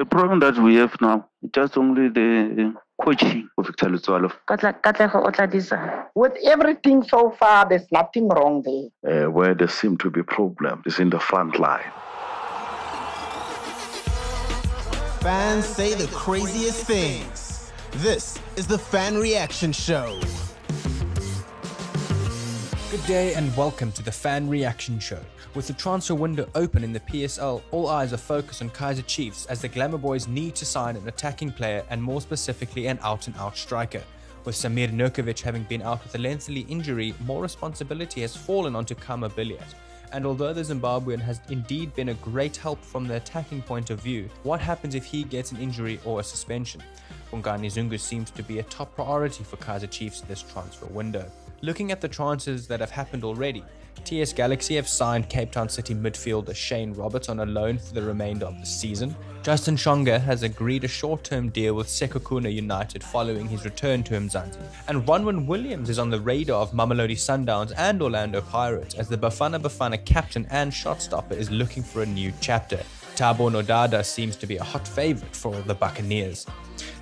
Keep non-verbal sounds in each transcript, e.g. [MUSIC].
The problem that we have now, is just only the coaching of Victor Letsoalo. Katlego Otladisa. With everything so far, there's nothing wrong there. Uh, where there seem to be problems is in the front line. Fans say the craziest things. This is the Fan Reaction Show. Good day and welcome to the Fan Reaction Show. With the transfer window open in the PSL, all eyes are focused on Kaizer Chiefs as the Glamour Boys need to sign an attacking player and more specifically an out and out striker. With Samir Nurkovic having been out with a lengthy injury, more responsibility has fallen onto Khama Billiat. And although the Zimbabwean has indeed been a great help from the attacking point of view, what happens if he gets an injury or a suspension? Bongani Zungu seems to be a top priority for Kaizer Chiefs this transfer window. Looking at the transfers that have happened already, TS Galaxy have signed Cape Town City midfielder Shane Roberts on a loan for the remainder of the season. Justin Shonga has agreed a short-term deal with Sekhukhune United following his return to Mzansi. And Ronwen Williams is on the radar of Mamelodi Sundowns and Orlando Pirates as the Bafana Bafana captain and shotstopper is looking for a new chapter. Thabo Nodada seems to be a hot favorite for the Buccaneers.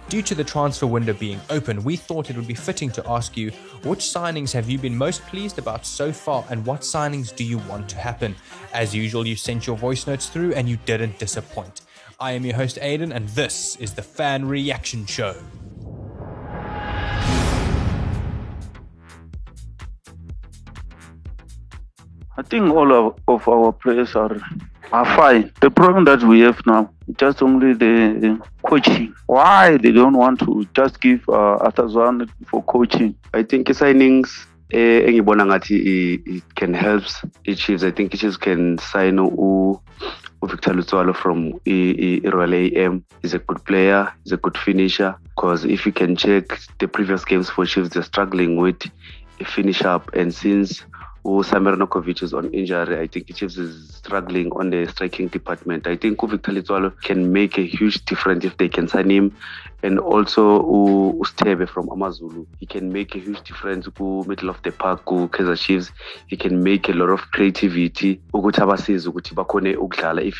Due to the transfer window being open, we thought it would be fitting to ask you which signings have you been most pleased about so far and what signings do you want to happen? As usual, you sent your voice notes through and you didn't disappoint. I am your host Aidan and this is the Fan Reaction Show. I think all of, of our players are are fine. The problem that we have now, just only the coaching. Why they don't want to just give uh, Atazwan for coaching? I think signings eh, engibona ngathi it can help i-chiefs i think i-chiefs can sign Victor Letsoalo from Royal AM. He's a good player, he's a good finisher. Because if you can check the previous games for Chiefs, they're struggling with a finish up. And since Samir Nurkovic is on injury. I think Chiefs is struggling on the striking department. I think Victor Letsoalo can make a huge difference if they can sign him. And also Ustebe from Amazulu. He can make a huge difference ku middle of the park ku Kaizer Chiefs. He can make a lot of creativity. If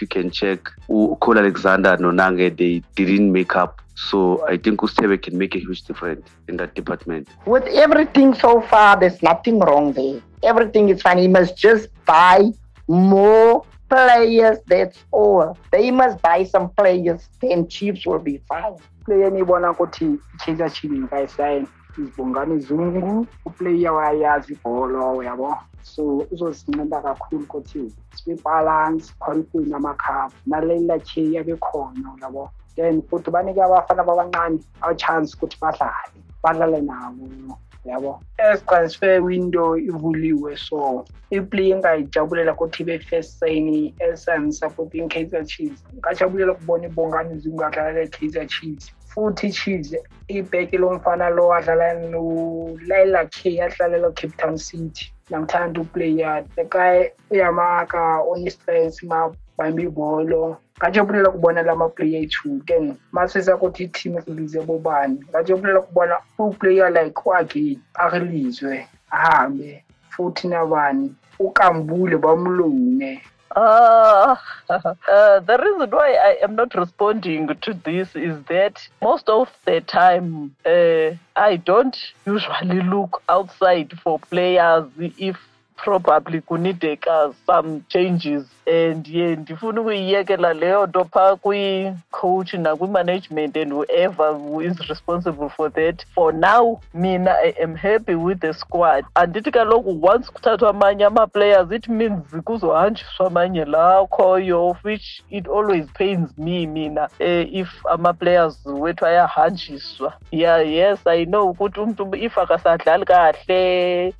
you can check Cole Alexander Nonange they didn't make up so I think Ustebe can make a huge difference in that department. With everything so far, there's nothing wrong there. Everything is fine. He must just buy more players. That's all. They must buy some players. Then Chiefs will be fine. Player nibona ukuthi Kaizer Chiefs ngayisayini izibongani zungu uplayer wayazi ibholo uyabo so uzosinceda kakhulu ukuthi sibe balance khona ukuwina amakhafu nalela khe abe khona uyabo then futhi banike abafana babancane a-chance ukuthi badlale badlale nabo yabo? As transfer window ivuliwe so iplay engayijabulela ukuthi ibe first sign as I'm supporting Kaizer Chiefs. Ngajabulela ukubona ibongani zingadlala le-Kaizer Chiefs. Futhi Chiefs ibheki lomfana lo adlala no-Laila K adlalela Cape Town City. Namthanda uplayer the guy uyamaka on-strength mabambe ibholo ngajabulela kubona lama player ethu ke masisa ukuthi i-team silize bobani. Ngajabulela kubona uplayer like wakhe arilizwe ahambe futhi nabani ukambule bamlunge Uh, [LAUGHS] uh, the reason why I am not responding to this is that most of the time uh, I don't usually look outside for players if probably kunideka some changes and ye ndifuna ukuyiyekela leyo nto phaa kwi-coach nakwi-management and whoever who is responsible for that. For now mina i am happy with the squad. Andithi kaloku once kuthathwa amanye ama-players it means kuzohanjiswa amanye la akhoyo of which it always pains me mina uh, if ama-players wethu ayahanjiswa. Yeah yes i know ukuthi umntu if akasadlali kahle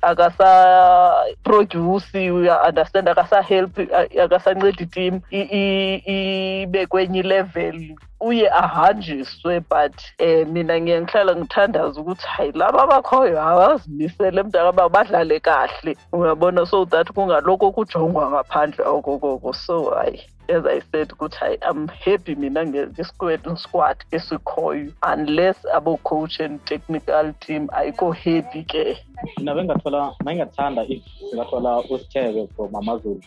akasaproduce uya-understand akasahelp akasanceda iteam ibe kwenye level uye ahanjiswe but eh mina ngiye ngihlala ngithandaza ukuthi hayi laba abakhoyo abazimisele mntakaba badlale kahle. Uyabona? So that kungalokho kujongwa ngaphandle. Okokoko so hayi. As i said ukuthi hayi i'm happy mina ngesquad squad esikhoyo. Unless abo-coach and technical team ayikho happy ke. Mina bengathola bengathanda if ngathola usithebe from amazulu.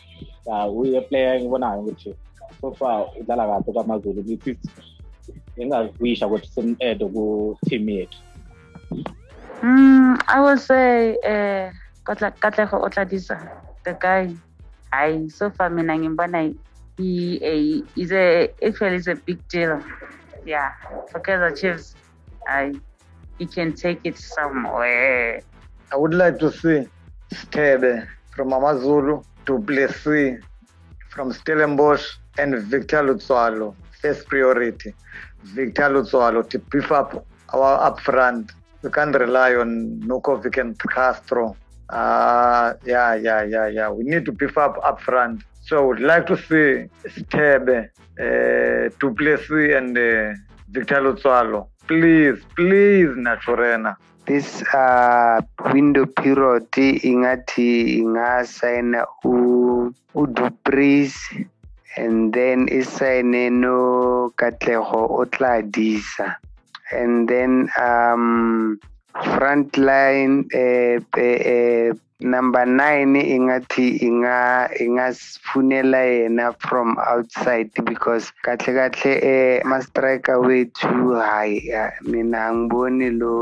Uh, uye player engibonayo ukuthi so far udlala kahle kwamazulu engawisha ukuthi simu-ede ku-team yethu. Mm, I will say uh Katla- Katlego Otladisa, the guy. I so far mina ngimbona he a is a actually is a big deal. Yeah, for Kaizer Chiefs, I he can take it somewhere. I would like to see Sithebe from Amazulu Du Preez from Stellenbosch and Victor Letsoalo. First priority. Victor Letsoalo to beef up our up front. We can't rely on Nurkovic and Castro. Uh, yeah, yeah, yeah, yeah. We need to beef up up front. So I would like to see Sithebe, uh, Du Preez and uh, Victor Letsoalo. Please, please, Naturena. this uh window period ingathi ingasayina udupris and then isayine no katlego Otladisa and then um front line eh, eh, eh, number 9 ingathi inga ingasifunela yena from outside because kahle kahle eh ma striker wethu hayi ah, mina angiboni lo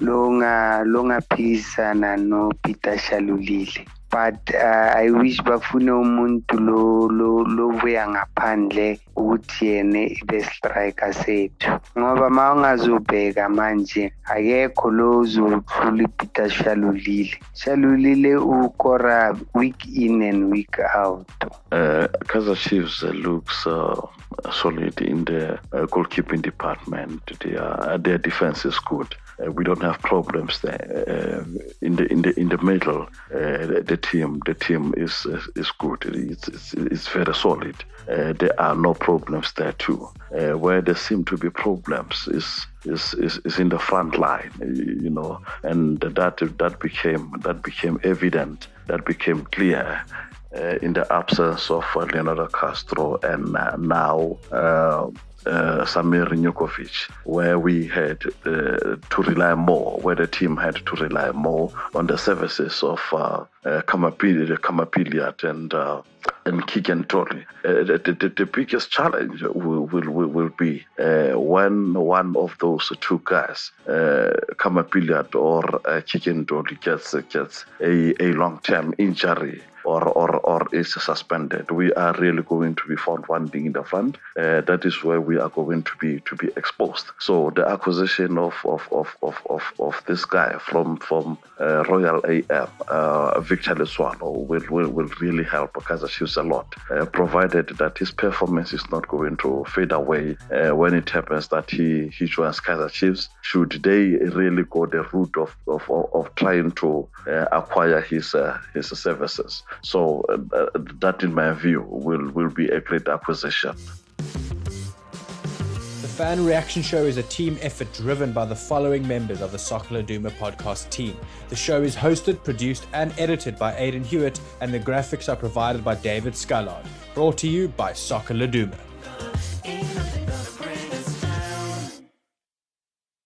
longa longaphisana no Peter Shalulile. But uh, I wish bafune umuntu lo lo lobuya ngaphandle ukuthi yena ibe striker sethu. Ngoba ma ungazobheka manje akekho lo uzohlula Peter Shalulile. Shalulile ukora week in and week out. Uh, Kaiser Chiefs uh, looks uh, solid in the uh, goalkeeping department. Their their defense is good. Uh, we don't have problems there. Uh, in the in the in the middle, uh, the, the team the team is is, good. It's, it's it's very solid. Uh, there are no problems there too. Uh, where there seem to be problems is is, is, is in the front line, you know, and that that became that became evident. That became clear uh, in the absence of uh, Leonardo Castro and uh, now uh, uh, Samir Nurkovic, where we had uh, to rely more, where the team had to rely more on the services of uh, uh, Kamapili, Khama Billiat and uh, and Keagan Dolly. Uh, the, the, the biggest challenge will, will, will, be uh, when one of those two guys, uh, Khama Billiat or uh, Dolly, gets, gets a, a long term injury or, or, or is suspended. We are really going to be found wanting in the front. Uh, that is where we are going to be to be exposed. So the acquisition of of, of, of, of, of this guy from from uh, Royal AM, uh, Victor Letsoalo, will, will will really help Kaizer Chiefs a lot, uh, provided that his performance is not going to fade away uh, when it happens that he he joins Kaizer Chiefs. Should they really go the route of of, of, trying to uh, acquire his uh, his services? So uh, that, in my view, will will be a great acquisition. Fan Reaction Show is a team effort driven by the following members of the Soccer Laduma podcast team. The show is hosted, produced, and edited by Aidan Hewitt, and the graphics are provided by David Scullard. Brought to you by Soccer Laduma.